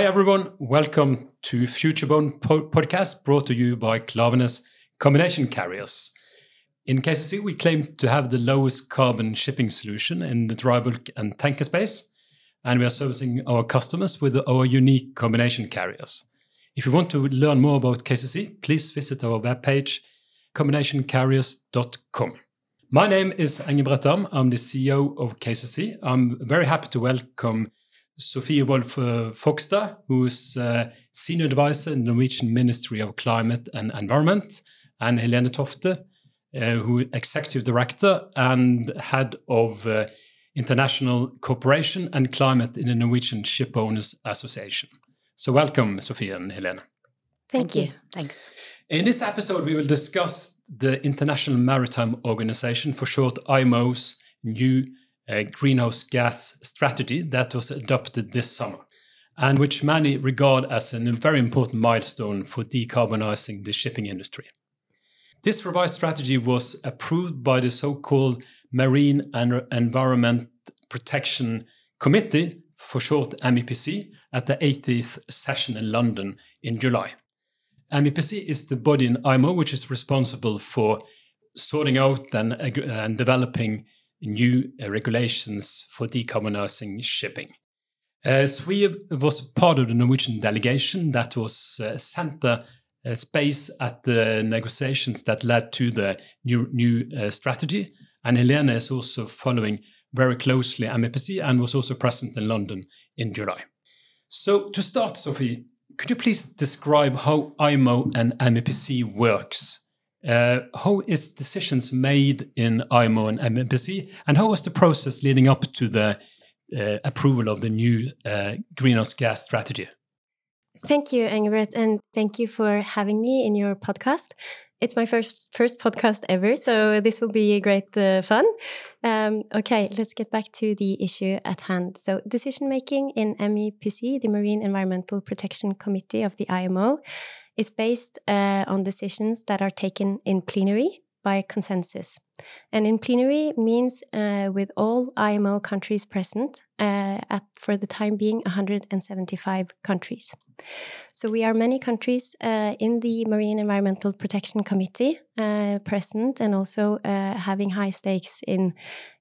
Hi, everyone. Welcome to FutureBone po podcast brought to you by Klaveness Combination Carriers. In KCC, we claim to have the lowest carbon shipping solution in the dry bulk and tanker space, and we are servicing our customers with our unique combination carriers. If you want to learn more about KCC, please visit our webpage, combinationcarriers.com. My name is Engebret Dahm. I'm the CEO of KCC. I'm very happy to welcome Sofie Vold uh, Fogstad, who's uh, Senior Advisor in the Norwegian Ministry of Climate and Environment, and Helene Tofte, uh, who Executive Director and Head of uh, International Cooperation and Climate in the Norwegian Ship Owners Association. So, welcome, Sofie and Helene. Thank, Thank you. Thanks. In this episode, we will discuss the International Maritime Organization, for short IMO's new greenhouse gas strategy that was adopted this summer, and which many regard as a very important milestone for decarbonizing the shipping industry. This revised strategy was approved by the so called Marine and Environment Protection Committee, for short MEPC, at the 80th session in London in July. MEPC is the body in IMO which is responsible for sorting out and, uh, and developing new uh, regulations for decarbonizing shipping. Uh, was part of the Norwegian delegation that was uh, sent the uh, space at the negotiations that led to the new, new uh, strategy. And Helene is also following very closely MEPC and was also present in London in July. So to start, Sofie, could you please describe how IMO and MEPC works uh, how is decisions made in IMO and MEPC, and how was the process leading up to the uh, approval of the new uh, greenhouse gas strategy? Thank you, Engebret, and thank you for having me in your podcast. It's my first first podcast ever, so this will be great uh, fun. Um, okay, let's get back to the issue at hand. So, decision making in MEPC, the Marine Environmental Protection Committee of the IMO, is based uh, on decisions that are taken in plenary by consensus. And in plenary means uh, with all IMO countries present, uh, at, for the time being, 175 countries. So we are many countries uh, in the Marine Environmental Protection Committee uh, present and also uh, having high stakes in,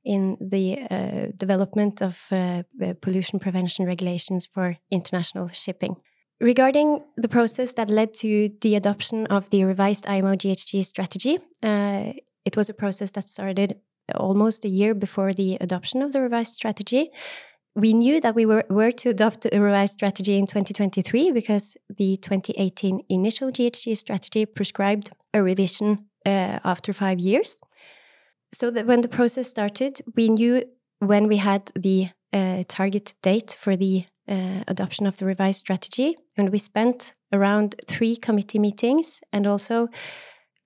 in the uh, development of pollution prevention regulations for international shipping. Regarding the process that led to the adoption of the revised IMO GHG strategy, uh, it was a process that started almost a year before the adoption of the revised strategy. We knew that we were, were to adopt a revised strategy in 2023 because the 2018 initial GHG strategy prescribed a revision uh, after five years. So that when the process started, we knew when we had the uh, target date for the uh, adoption of the revised strategy. And we spent around three committee meetings and also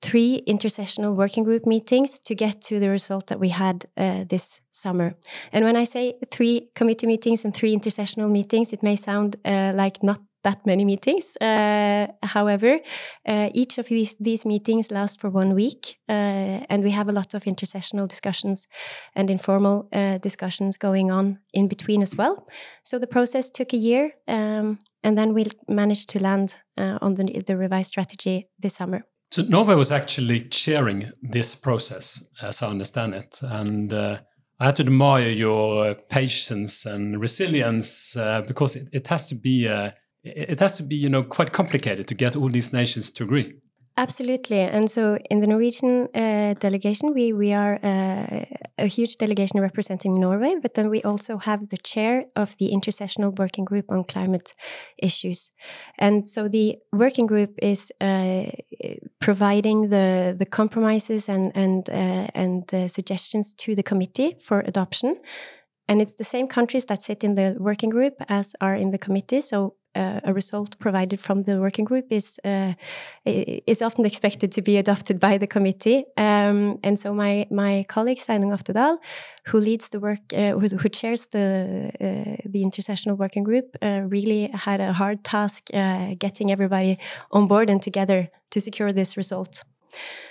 three intersessional working group meetings to get to the result that we had uh, this summer. And when I say three committee meetings and three intersessional meetings, it may sound uh, like not that many meetings. Uh, however, uh, each of these these meetings last for one week, uh, and we have a lot of intersessional discussions and informal uh, discussions going on in between as well. So the process took a year, um, and then we managed to land uh, on the, the revised strategy this summer. So Norway was actually chairing this process, as I understand it, and. Uh, I had to admire your patience and resilience because it, it, has to be a it has to be you know quite complicated to get all these nations to agree. Absolutely. And so in the norwegian uh, delegation we we are uh, a huge delegation representing norway but then we also have the chair of the intersessional working group on climate issues. And so the working group is uh, providing the the compromises and and uh, and suggestions to the committee for adoption. And it's the same countries that sit in the working group as are in the committee. So uh, a result provided from the working group is uh, is often expected to be adopted by the committee. Um, and so my my colleague Sveinung Oftedal, who leads the work, uh, who, who, chairs the uh, the intersessional working group, uh, really had a hard task uh, getting everybody on board and together to secure this result.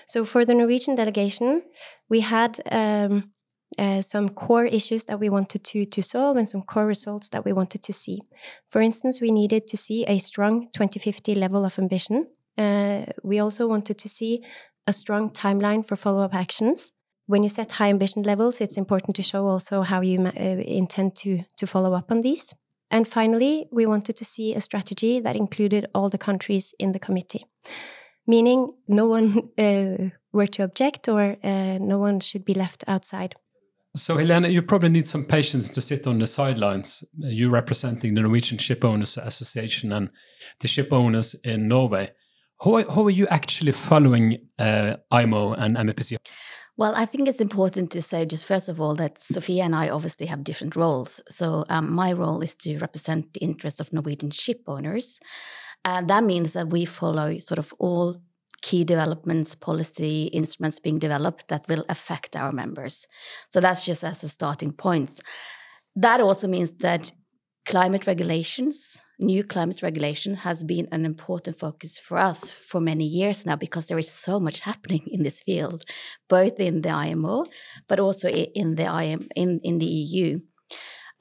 So for the Norwegian delegation, we had. Um, uh, some core issues that we wanted to, to solve and some core results that we wanted to see. For instance, we needed to see a strong 2050 level of ambition. Uh, we also wanted to see a strong timeline for follow up actions. When you set high ambition levels, it's important to show also how you uh, intend to, to follow up on these. And finally, we wanted to see a strategy that included all the countries in the committee, meaning no one uh, were to object or uh, no one should be left outside. So, Helena, you probably need some patience to sit on the sidelines. You representing the Norwegian Ship Owners Association and the ship owners in Norway. How, how are you actually following uh, IMO and MEPC? Well, I think it's important to say, just first of all, that Sophia and I obviously have different roles. So, um, my role is to represent the interests of Norwegian ship owners. And that means that we follow sort of all key developments, policy instruments being developed that will affect our members. So, that's just as a starting point. That also means that climate regulations, new climate regulation has been an important focus for us for many years now because there is so much happening in this field, both in the IMO but also in the IM in, in the EU.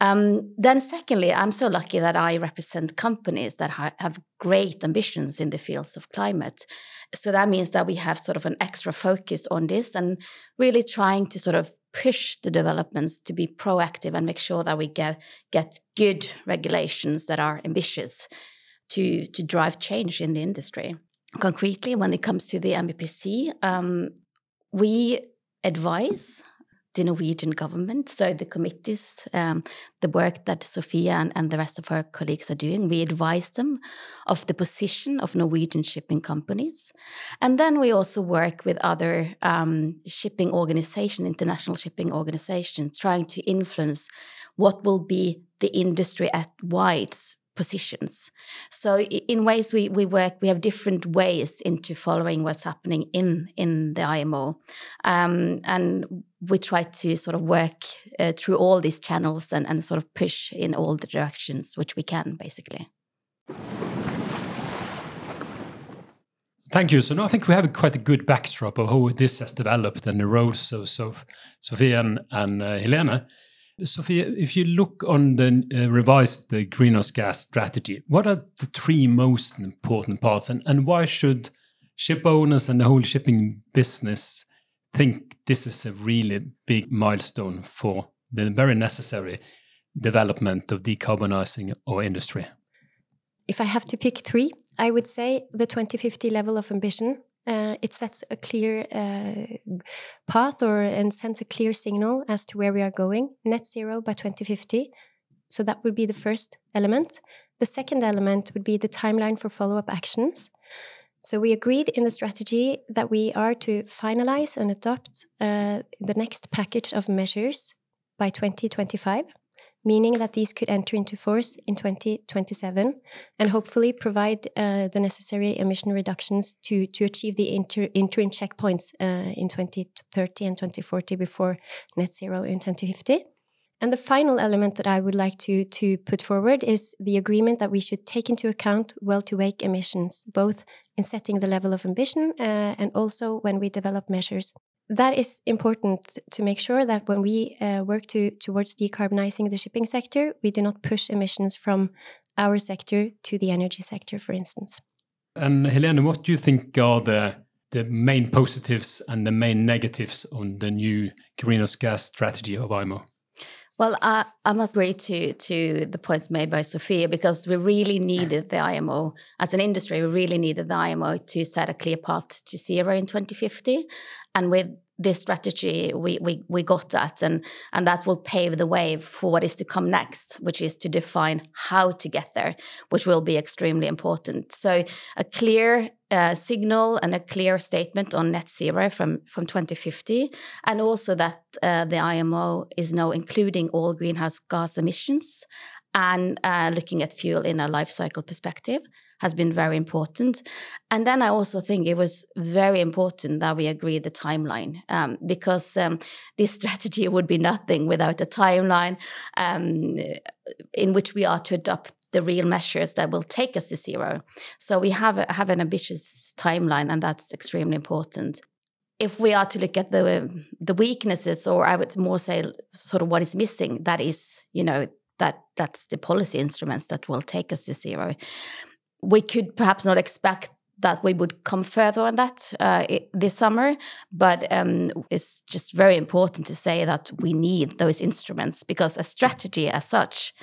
Um, then, secondly, I'm so lucky that I represent companies that ha have great ambitions in the fields of climate. So that means that we have sort of an extra focus on this and really trying to sort of push the developments to be proactive and make sure that we get get good regulations that are ambitious to to drive change in the industry. Concretely, when it comes to the MEPC, um, we advise the Norwegian government. So the committees, um, the work that Sophia and, and, the rest of her colleagues are doing, we advise them of the position of Norwegian shipping companies. And then we also work with other um, shipping organizations, international shipping organizations, trying to influence what will be the industry at wide's positions. So in ways we, we work, we have different ways into following what's happening in, in the IMO. Um, and we try to sort of work uh, through all these channels and, and sort of push in all the directions which we can, basically. Thank you. So now I think we have quite a good backdrop of how this has developed and the roles of, of Sophia and, and uh, Helena. Sophia, if you look on the uh, revised the greenhouse gas strategy, what are the three most important parts, and, and why should ship owners and the whole shipping business think this is a really big milestone for the very necessary development of decarbonizing our industry? If I have to pick three, I would say the 2050 level of ambition uh, it sets a clear uh, path or and sends a clear signal as to where we are going. Net zero by 2050. So that would be the first element. The second element would be the timeline for follow up actions. So we agreed in the strategy that we are to finalize and adopt uh, the next package of measures by 2025 meaning that these could enter into force in 2027 and hopefully provide uh, the necessary emission reductions to, to achieve the inter, interim checkpoints uh, in 2030 and 2040 before net zero in 2050. And the final element that I would like to, to put forward is the agreement that we should take into account well to wake emissions, both in setting the level of ambition uh, and also when we develop measures that is important to make sure that when we uh, work to, towards decarbonizing the shipping sector, we do not push emissions from our sector to the energy sector, for instance. And Helena, what do you think are the the main positives and the main negatives on the new greenhouse gas strategy of IMO? Well, I, I must agree to to the points made by Sophia because we really needed the IMO as an industry. We really needed the IMO to set a clear path to zero in 2050, and with this strategy we, we we got that and and that will pave the way for what is to come next which is to define how to get there which will be extremely important. So a clear uh, signal and a clear statement on net zero from from 2050 and also that uh, the IMO is now including all greenhouse gas emissions and uh, looking at fuel in a life cycle perspective has been very important. And then I also think it was very important that we agreed the timeline um, because um, this strategy would be nothing without a timeline um, in which we are to adopt the real measures that will take us to zero. So we have a, have an ambitious timeline, and that's extremely important. if we are to look at the the weaknesses, or I would more say, sort of what is missing, that is, you know, that that's the policy instruments that will take us to zero. We could perhaps not expect that we would come further on that uh, this summer, but um, it's just very important to say that we need those instruments because a strategy as such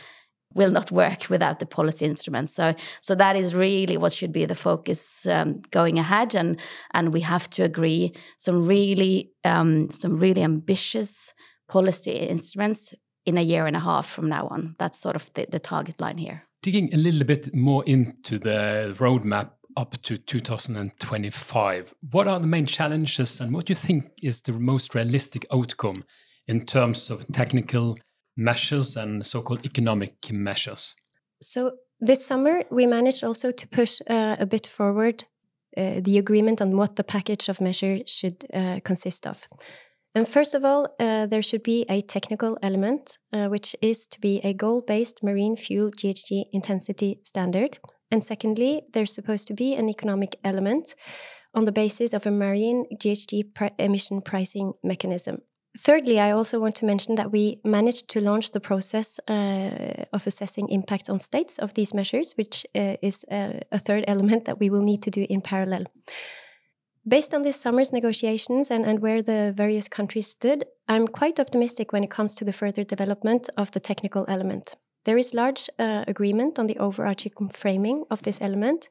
will not work without the policy instruments. So, so that is really what should be the focus um, going ahead, and and we have to agree some really um, some really ambitious policy instruments in a year and a half from now on. That's sort of the, the target line here. Digging a little bit more into the roadmap up to 2025, what are the main challenges and what do you think is the most realistic outcome in terms of technical measures and so called economic measures? So, this summer, we managed also to push uh, a bit forward uh, the agreement on what the package of measures should uh, consist of. And first of all, uh, there should be a technical element, uh, which is to be a goal based marine fuel GHG intensity standard. And secondly, there's supposed to be an economic element on the basis of a marine GHG pr emission pricing mechanism. Thirdly, I also want to mention that we managed to launch the process uh, of assessing impact on states of these measures, which uh, is uh, a third element that we will need to do in parallel. Based on this summer's negotiations and, and where the various countries stood, I'm quite optimistic when it comes to the further development of the technical element. There is large uh, agreement on the overarching framing of this element,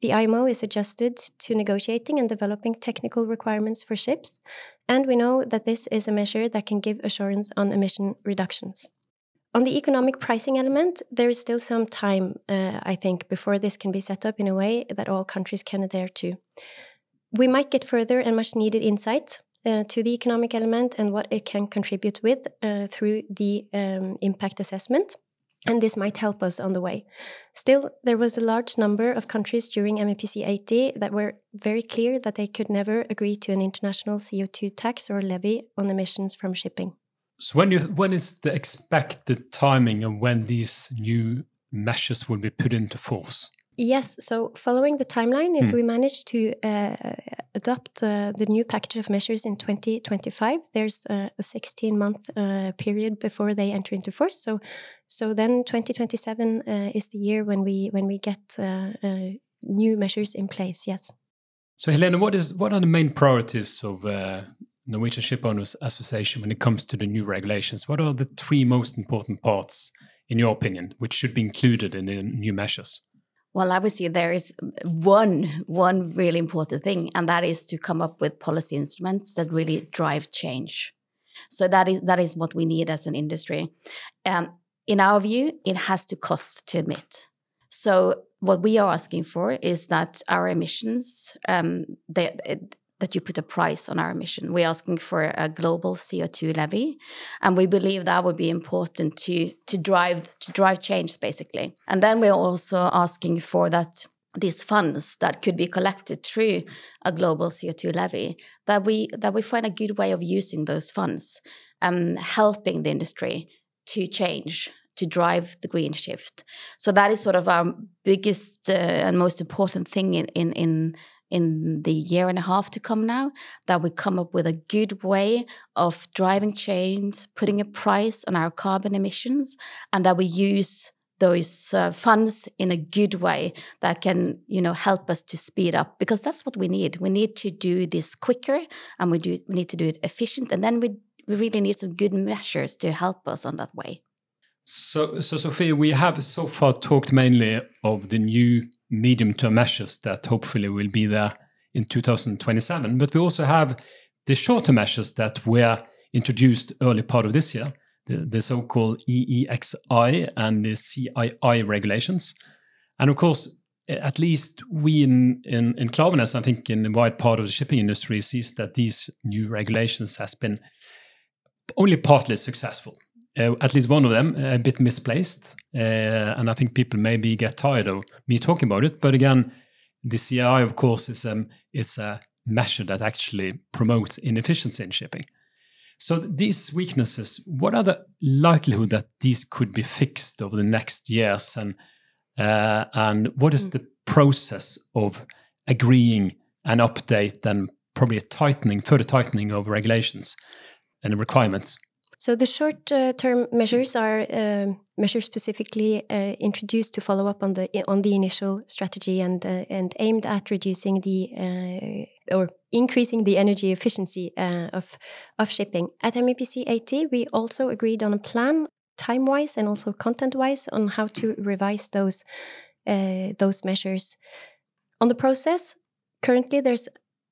the IMO is adjusted to negotiating and developing technical requirements for ships, and we know that this is a measure that can give assurance on emission reductions. On the economic pricing element, there is still some time, uh, I think, before this can be set up in a way that all countries can adhere to. We might get further and much needed insight uh, to the economic element and what it can contribute with uh, through the um, impact assessment and this might help us on the way. Still, there was a large number of countries during MEPC 80 that were very clear that they could never agree to an international CO2 tax or levy on emissions from shipping. So, when, you, when is the expected timing of when these new measures will be put into force? Yes. So, following the timeline, if mm. we manage to uh, adopt uh, the new package of measures in 2025, there's a 16 month uh, period before they enter into force. So, so then 2027 uh, is the year when we when we get uh, uh, new measures in place. Yes. So, Helena, what is what are the main priorities of the Norwegian Ship Owners Association when it comes to the new regulations? What are the three most important parts, in your opinion, which should be included in the new measures? Well, obviously there is one one really important thing, and that is to come up with policy instruments that really drive change. So that is that is what we need as an industry. Um, in our view, it has to cost to emit. So what we are asking for is that our emissions, um, they, that you put a price on our emission. We're asking for a global CO2 levy, and we believe that would be important to to drive to drive change, basically. And then we're also asking for that these funds that could be collected through a global CO2 levy that we that we find a good way of using those funds, um, helping the industry to change to drive the green shift. So that is sort of our biggest uh, and most important thing in in in in the year and a half to come now that we come up with a good way of driving change, putting a price on our carbon emissions, and that we use those uh, funds in a good way that can you know help us to speed up because that's what we need. We need to do this quicker and we do we need to do it efficient and then we we really need some good measures to help us on that way. So so sofie we have so far talked mainly of the new medium term measures that hopefully will be there in 2027. But we also have the shorter measures that were introduced early part of this year, the, the so called EEXI and the CII regulations. And of course, at least we in, in, in Klaveness, I think in the wide part of the shipping industry, sees that these new regulations has been only partly successful uh, at least one of them a bit misplaced, uh, and I think people maybe get tired of me talking about it. But again, the CII, of course, is um, is a measure that actually promotes inefficiency in shipping. So these weaknesses, what are the likelihood that these could be fixed over the next years, and uh, and what is mm. the process of agreeing an update and probably a tightening, further tightening of regulations and requirements. So the short-term measures are uh, measures specifically uh, introduced to follow up on the on the initial strategy and uh, and aimed at reducing the uh, or increasing the energy efficiency uh, of of shipping. At MEPC 80, we also agreed on a plan time-wise and also content-wise on how to revise those uh, those measures. On the process, currently there's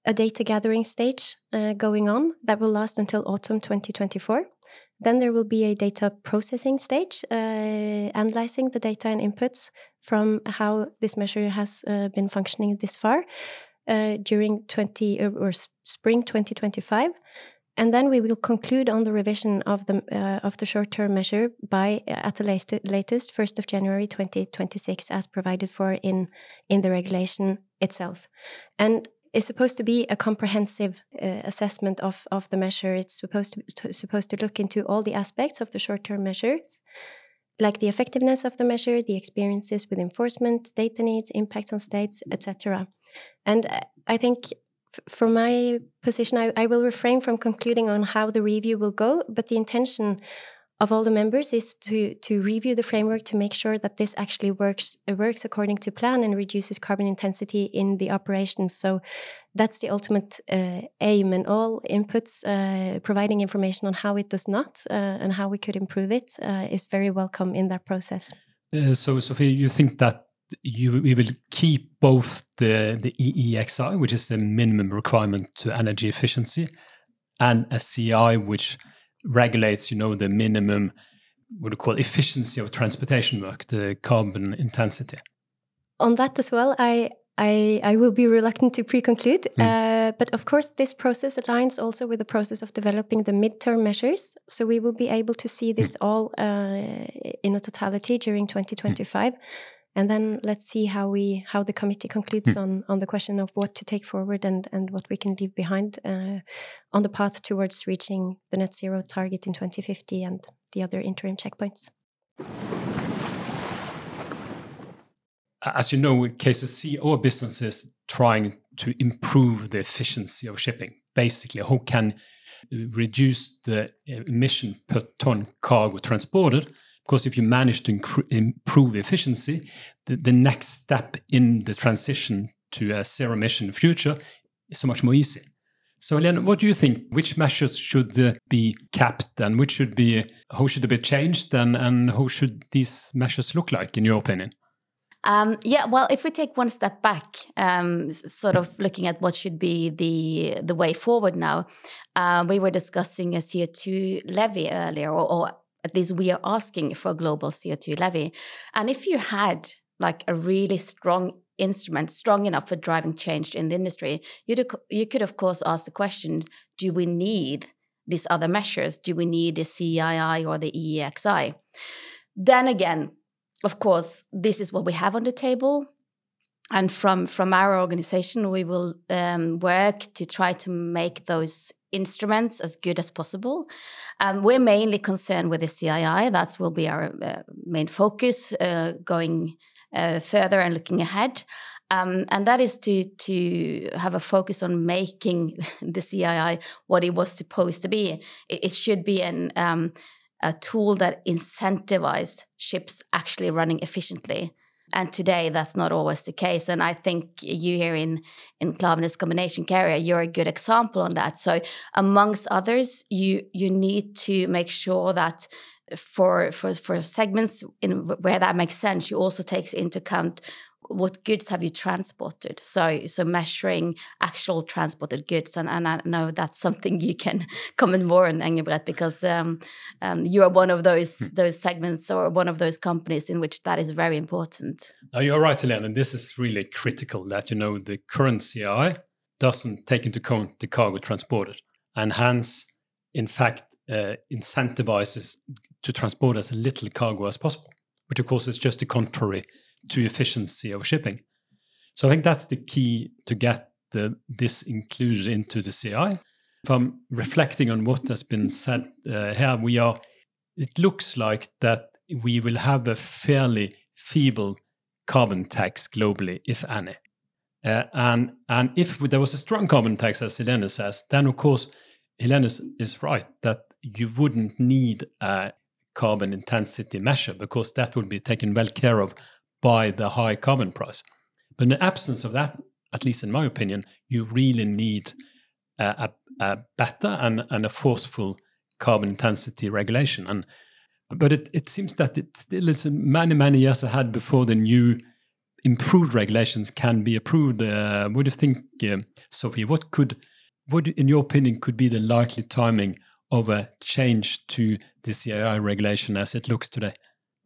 a data gathering stage going on that will last until autumn 2024. Then there will be a data processing stage, uh, analyzing the data and inputs from how this measure has uh, been functioning this far uh, during 20 uh, or spring 2025. And then we will conclude on the revision of the uh, of the short-term measure by uh, at the latest, latest 1st of January 2026, as provided for in in the regulation itself. And is supposed to be a comprehensive uh, assessment of, of the measure. It's supposed to, to, supposed to look into all the aspects of the short term measures, like the effectiveness of the measure, the experiences with enforcement, data needs, impacts on states, etc. And uh, I think from my position, I, I will refrain from concluding on how the review will go, but the intention of all the members is to to review the framework to make sure that this actually works works according to plan and reduces carbon intensity in the operations. So that's the ultimate uh, aim, and all inputs uh, providing information on how it does not uh, and how we could improve it uh, is very welcome in that process. Uh, so, Sofie, you think that you we will keep both the the EEXI, which is the minimum requirement to energy efficiency, and a CII, which regulates, you know, the minimum what do you call efficiency of transportation work, the carbon intensity. On that as well, I I, I will be reluctant to pre-conclude, mm. uh, but of course, this process aligns also with the process of developing the midterm measures. So we will be able to see this mm. all uh, in a totality during 2025. Mm and then let's see how we how the committee concludes mm. on on the question of what to take forward and and what we can leave behind uh, on the path towards reaching the net zero target in 2050 and the other interim checkpoints. As you know, KCC our business is trying to improve the efficiency of shipping. Basically, how can reduce the emission per ton cargo transported course, if you manage to improve efficiency, the, the next step in the transition to a zero emission future is so much more easy. So, Helene, what do you think? Which measures should uh, be capped and which should be, how should they be changed and, and how should these measures look like, in your opinion? Um, yeah, well, if we take one step back, um, sort of looking at what should be the the way forward now, uh, we were discussing a CO2 levy earlier, or, or at least we are asking for a global CO2 levy. And if you had like a really strong instrument, strong enough for driving change in the industry, you'd, you could, of course, ask the question do we need these other measures? Do we need the CII or the EEXI? Then again, of course, this is what we have on the table. And from, from our organization, we will um, work to try to make those instruments as good as possible. Um, we're mainly concerned with the CII. That will be our uh, main focus uh, going uh, further and looking ahead. Um, and that is to to have a focus on making the CII what it was supposed to be. It, it should be an um, a tool that incentivizes ships actually running efficiently and today, that's not always the case. And I think you here in in Klaveness Combination Carrier, you're a good example on that. So, amongst others, you you need to make sure that for for for segments in where that makes sense, you also takes into account what goods have you transported so so measuring actual transported goods and, and i know that's something you can comment more on Engebret because um, um, you are one of those hmm. those segments or one of those companies in which that is very important now you're right Helene and this is really critical that you know the current CII doesn't take into account the cargo transported and hence in fact uh, incentivizes to transport as little cargo as possible which of course is just the contrary to efficiency of shipping. So I think that's the key to get the, this included into the CII. I'm reflecting on what has been said uh, here, we are. It looks like that we will have a fairly feeble carbon tax globally, if any. Uh, and and if there was a strong carbon tax, as Helene says, then of course Helene is, is right that you wouldn't need a carbon intensity measure because that would be taken well care of by the high carbon price. But in the absence of that, at least in my opinion, you really need a, a, a better and, and a forceful carbon intensity regulation. And but it, it seems that it still is many many years ahead before the new improved regulations can be approved. Uh, what do you think, uh, Sofie? What could, what in your opinion, could be the likely timing of a change to the CII regulation as it looks today?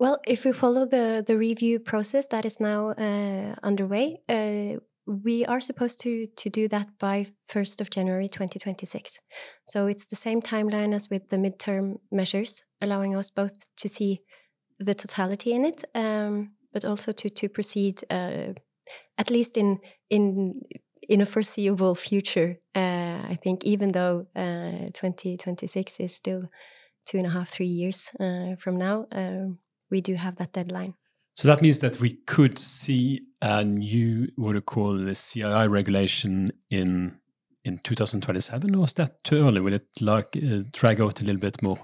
Well, if we follow the the review process that is now uh, underway, uh, we are supposed to to do that by 1st of January 2026. So it's the same timeline as with the midterm measures, allowing us both to see the totality in it, um, but also to to proceed uh, at least in in in a foreseeable future. Uh, I think even though uh, 2026 is still two and a half three years uh, from now, uh, we do have that deadline. So that means that we could see a new what we call the CII regulation in in 2027, or is that too early? Will it like uh, drag out a little bit more?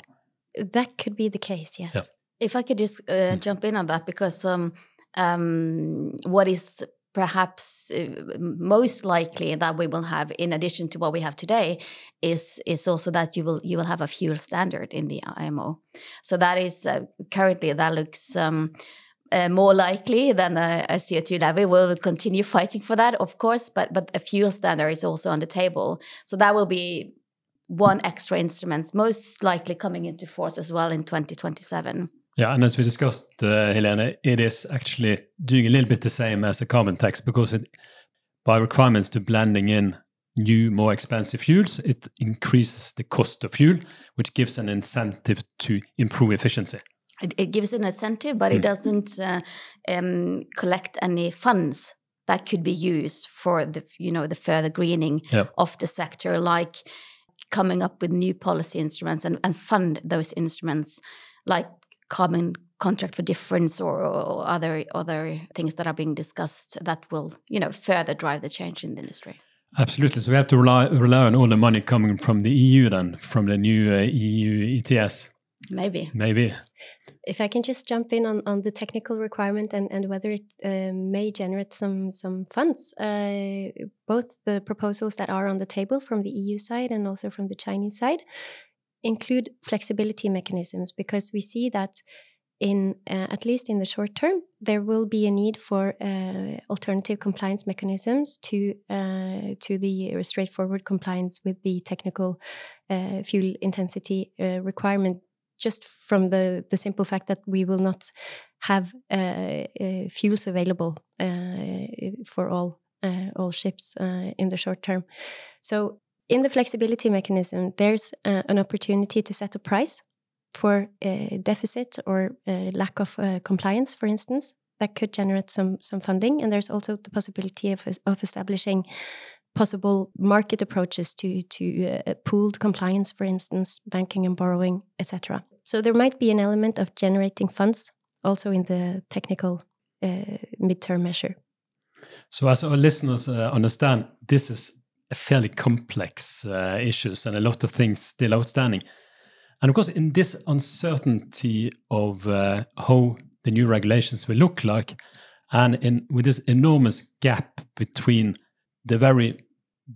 That could be the case, yes. Yeah. If I could just uh, mm. jump in on that, because um, um, what is perhaps uh, most likely that we will have in addition to what we have today is is also that you will you will have a fuel standard in the IMO so that is uh, currently that looks um, uh, more likely than a, a, CO2 levy. We'll continue fighting for that, of course, but but a fuel standard is also on the table. So that will be one extra instrument, most likely coming into force as well in 2027. Yeah, and as we discussed, uh, Helene, it is actually doing a little bit the same as a carbon tax because it, by requirements to blending in new, more expensive fuels, it increases the cost of fuel, which gives an incentive to improve efficiency. It, it gives an incentive, but mm. it hmm. doesn't uh, um, collect any funds that could be used for the you know the further greening yep. of the sector, like coming up with new policy instruments and, and fund those instruments, like carbon contract for difference or, or, other other things that are being discussed that will you know further drive the change in the industry? Absolutely. So we have to rely, rely on all the money coming from the eu then from the new uh, eu ets maybe. Maybe. If i can just jump in on, on the technical requirement and, and whether it uh, may generate some some funds uh, both the proposals that are on the table from the eu side and also from the chinese side include flexibility mechanisms because we see that in uh, at least in the short term there will be a need for uh, alternative compliance mechanisms to uh, to the straightforward compliance with the technical uh, fuel intensity uh, requirement just from the the simple fact that we will not have uh, fuels available for all all ships in the short term. So in the flexibility mechanism, there's uh, an opportunity to set a price for a deficit or a lack of uh, compliance, for instance, that could generate some some funding. And there's also the possibility of of establishing possible market approaches to to uh, pooled compliance, for instance, banking and borrowing, etc. So there might be an element of generating funds also in the technical uh, midterm measure. So, as our listeners uh, understand, this is fairly complex uh, issues and a lot of things still outstanding. And of course, in this uncertainty of uh, how the new regulations will look like, and in, with this enormous gap between the very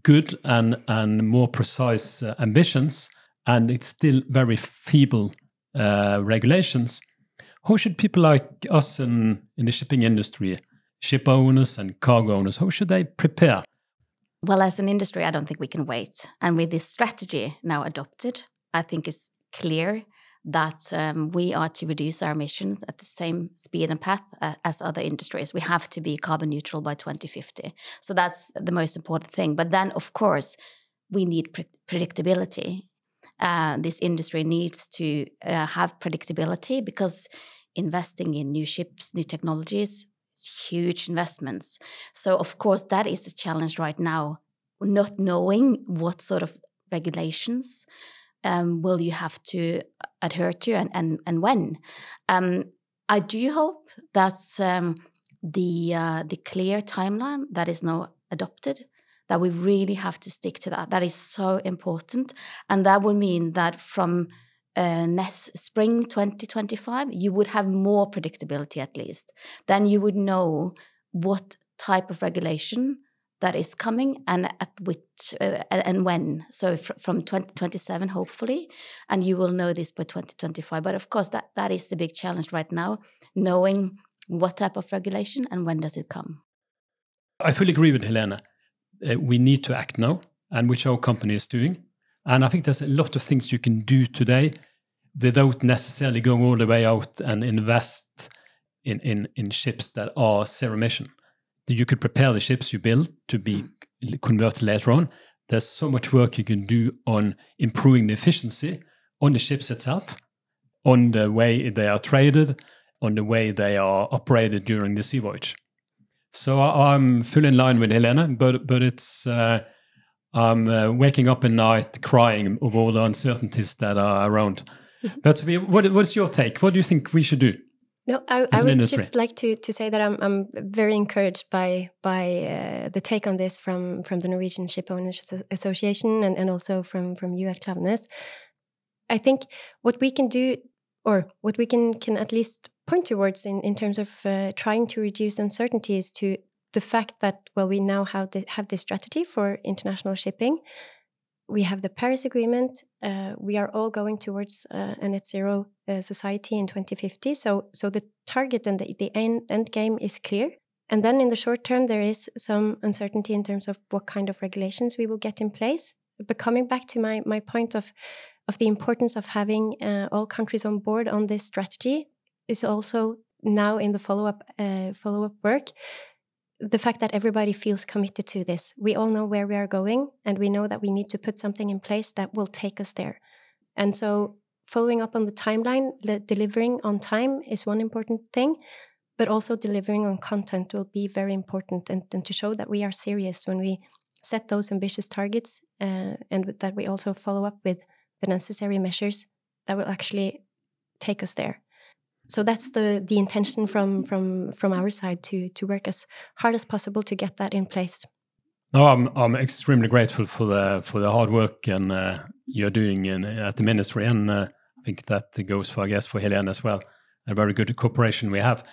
good and, and more precise uh, ambitions and it's still very feeble uh, regulations, how should people like us in, in the shipping industry, ship owners and cargo owners, how should they prepare well, as an industry, I don't think we can wait. And with this strategy now adopted, I think it's clear that um, we are to reduce our emissions at the same speed and path uh, as other industries. We have to be carbon neutral by 2050. So that's the most important thing. But then, of course, we need pre predictability. Uh, this industry needs to uh, have predictability because investing in new ships, new technologies huge investments. So, of course, that is a challenge right now, not knowing what sort of regulations um, will you have to adhere to and, and, and when. Um, I do hope that um, the, uh, the clear timeline that is now adopted that we really have to stick to that. That is so important. And that would mean that from uh, next spring 2025, you would have more predictability at least. Then you would know what type of regulation that is coming and at which uh, and when. So from 2027, hopefully, and you will know this by 2025. But of course, that, that is the big challenge right now, knowing what type of regulation and when does it come. I fully agree with Helena uh, we need to act now, and which our company is doing. And I think there's a lot of things you can do today without necessarily going all the way out and invest in, in, in ships that are zero emission. You could prepare the ships you build to be converted later on. There's so much work you can do on improving the efficiency on the ships itself, on the way they are traded, on the way they are operated during the sea voyage. So I'm fully in line with Helena, but but it's uh, I'm uh, waking up at night crying of all the uncertainties that are around. but what what's your take? What do you think we should do? No, I, I would industry? just like to to say that I'm I'm very encouraged by by uh, the take on this from from the Norwegian Ship Owners Association and and also from from you at Klaveness. I think what we can do or what we can can at least point towards in, in terms of uh, trying to reduce uncertainties to the fact that well we now have the, have this strategy for international shipping. We have the paris agreement. Uh, we are all going towards uh, a net zero uh, society in 2050 so so the target and the, the end, end game is clear. And then in the short term there is some uncertainty in terms of what kind of regulations we will get in place. But coming back to my my point of of the importance of having uh, all countries on board on this strategy is also now in the follow up uh, follow up work the fact that everybody feels committed to this. We all know where we are going, and we know that we need to put something in place that will take us there. And so, following up on the timeline, delivering on time is one important thing, but also delivering on content will be very important, and, and to show that we are serious when we set those ambitious targets, uh, and that we also follow up with the necessary measures that will actually take us there so that's the the intention from from from our side to to work as hard as possible to get that in place. No, I'm I'm extremely grateful for the for the hard work and uh, you're doing in, at the ministry, and uh, I think that goes for I guess for Helene as well. A very good cooperation we have,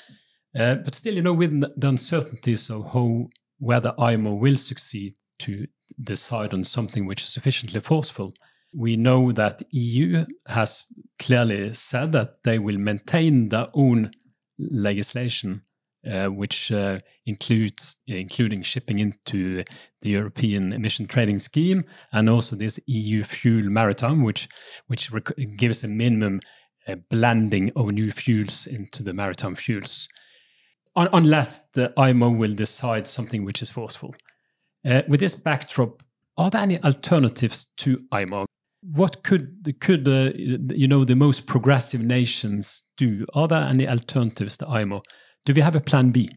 uh, but still, you know, with the uncertainties of how whether IMO will succeed to decide on something which is sufficiently forceful, we know that EU has clearly said that they will maintain their own legislation, uh, which uh, includes including shipping into the European Emission Trading Scheme and also this EU Fuel Maritime, which which gives a minimum uh, blending of new fuels into the maritime fuels, Un unless the IMO will decide something which is forceful. Uh, with this backdrop, are there any alternatives to IMO? What could could uh, you know the most progressive nations do? Are there any alternatives to IMO? Do we have a plan B?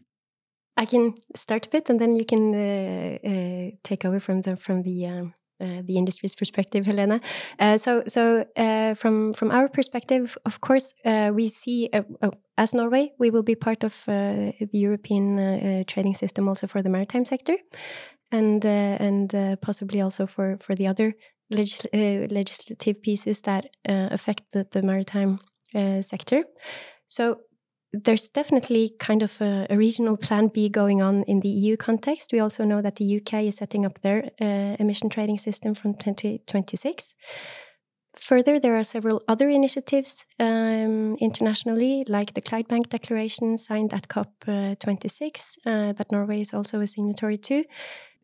I can start a bit, and then you can uh, uh, take over from the from the um, uh, the industry's perspective, Helena. Uh, so, so uh, from from our perspective, of course, we see oh, as Norway, we will be part of the European trading system also for the maritime sector, and and possibly also for for the other legis uh, legislative pieces that uh, affect the, the maritime uh, sector. So there's definitely kind of a, a, regional plan B going on in the EU context. We also know that the UK is setting up their uh, emission trading system from 2026. Further, there are several other initiatives um, internationally, like the Clydebank Declaration signed at COP26, uh, that Norway is also a signatory to,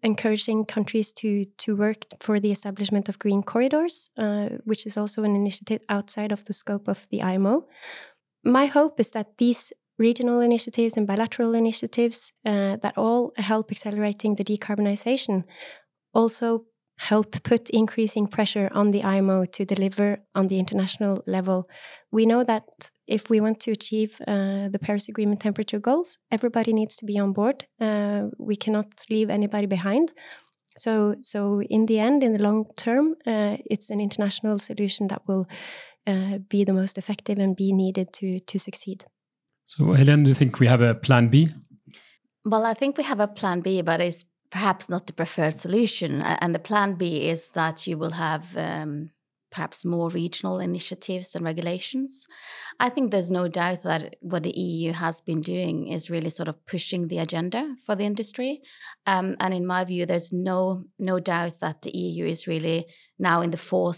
encouraging countries to to work for the establishment of green corridors, uh, which is also an initiative outside of the scope of the IMO. My hope is that these regional initiatives and bilateral initiatives uh, that all help accelerating the decarbonization also help put increasing pressure on the IMO to deliver on the international level. We know that if we want to achieve uh, the Paris Agreement temperature goals, everybody needs to be on board. Uh, we cannot leave anybody behind. So, so in the end, in the long term, uh, it's an international solution that will uh, be the most effective and be needed to to succeed. So, Helen, do you think we have a plan B? Well, I think we have a plan B, but it's perhaps not the preferred solution. And the plan B is that you will have um, perhaps more regional initiatives and regulations. I think there's no doubt that what the EU has been doing is really sort of pushing the agenda for the industry. Um, and in my view, there's no no doubt that the EU is really now in the forefront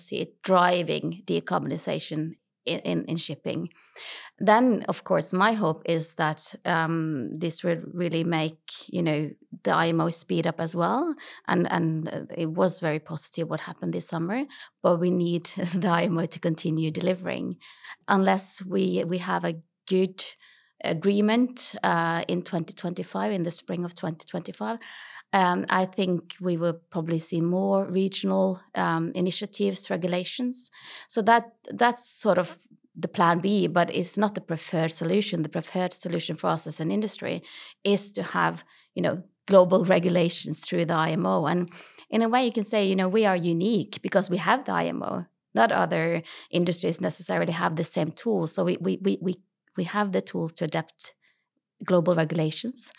driving decarbonization in, in, in shipping then of course my hope is that um, this will really make you know the IMO speed up as well and and uh, it was very positive what happened this summer but we need the IMO to continue delivering unless we we have a good agreement uh, in 2025 in the spring of 2025 um, I think we will probably see more regional um, initiatives, regulations. So that that's sort of the plan B, but it's not the preferred solution. The preferred solution for us as an industry is to have, you know, global regulations through the IMO. And in a way, you can say, you know, we are unique because we have the IMO. Not other industries necessarily have the same tools. So we we we we, we have the tools to adapt global regulations,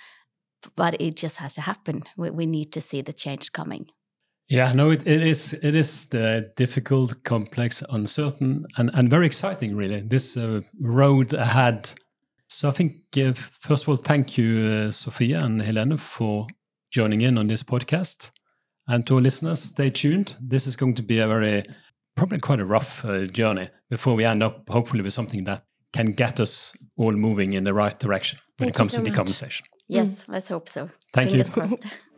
but it just has to happen. We, we need to see the change coming. Yeah, no, it, it is it is the difficult, complex, uncertain, and, and very exciting, really. This uh, road ahead. So I think, uh, first of all, thank you, uh, Sofie and Helene, for joining in on this podcast. And to our listeners, stay tuned. This is going to be a very, probably quite a rough uh, journey before we end up, hopefully, with something that can get us all moving in the right direction when Thank it comes so to much. decarbonization. Yes, let's hope so. Thank Fingers you. crossed.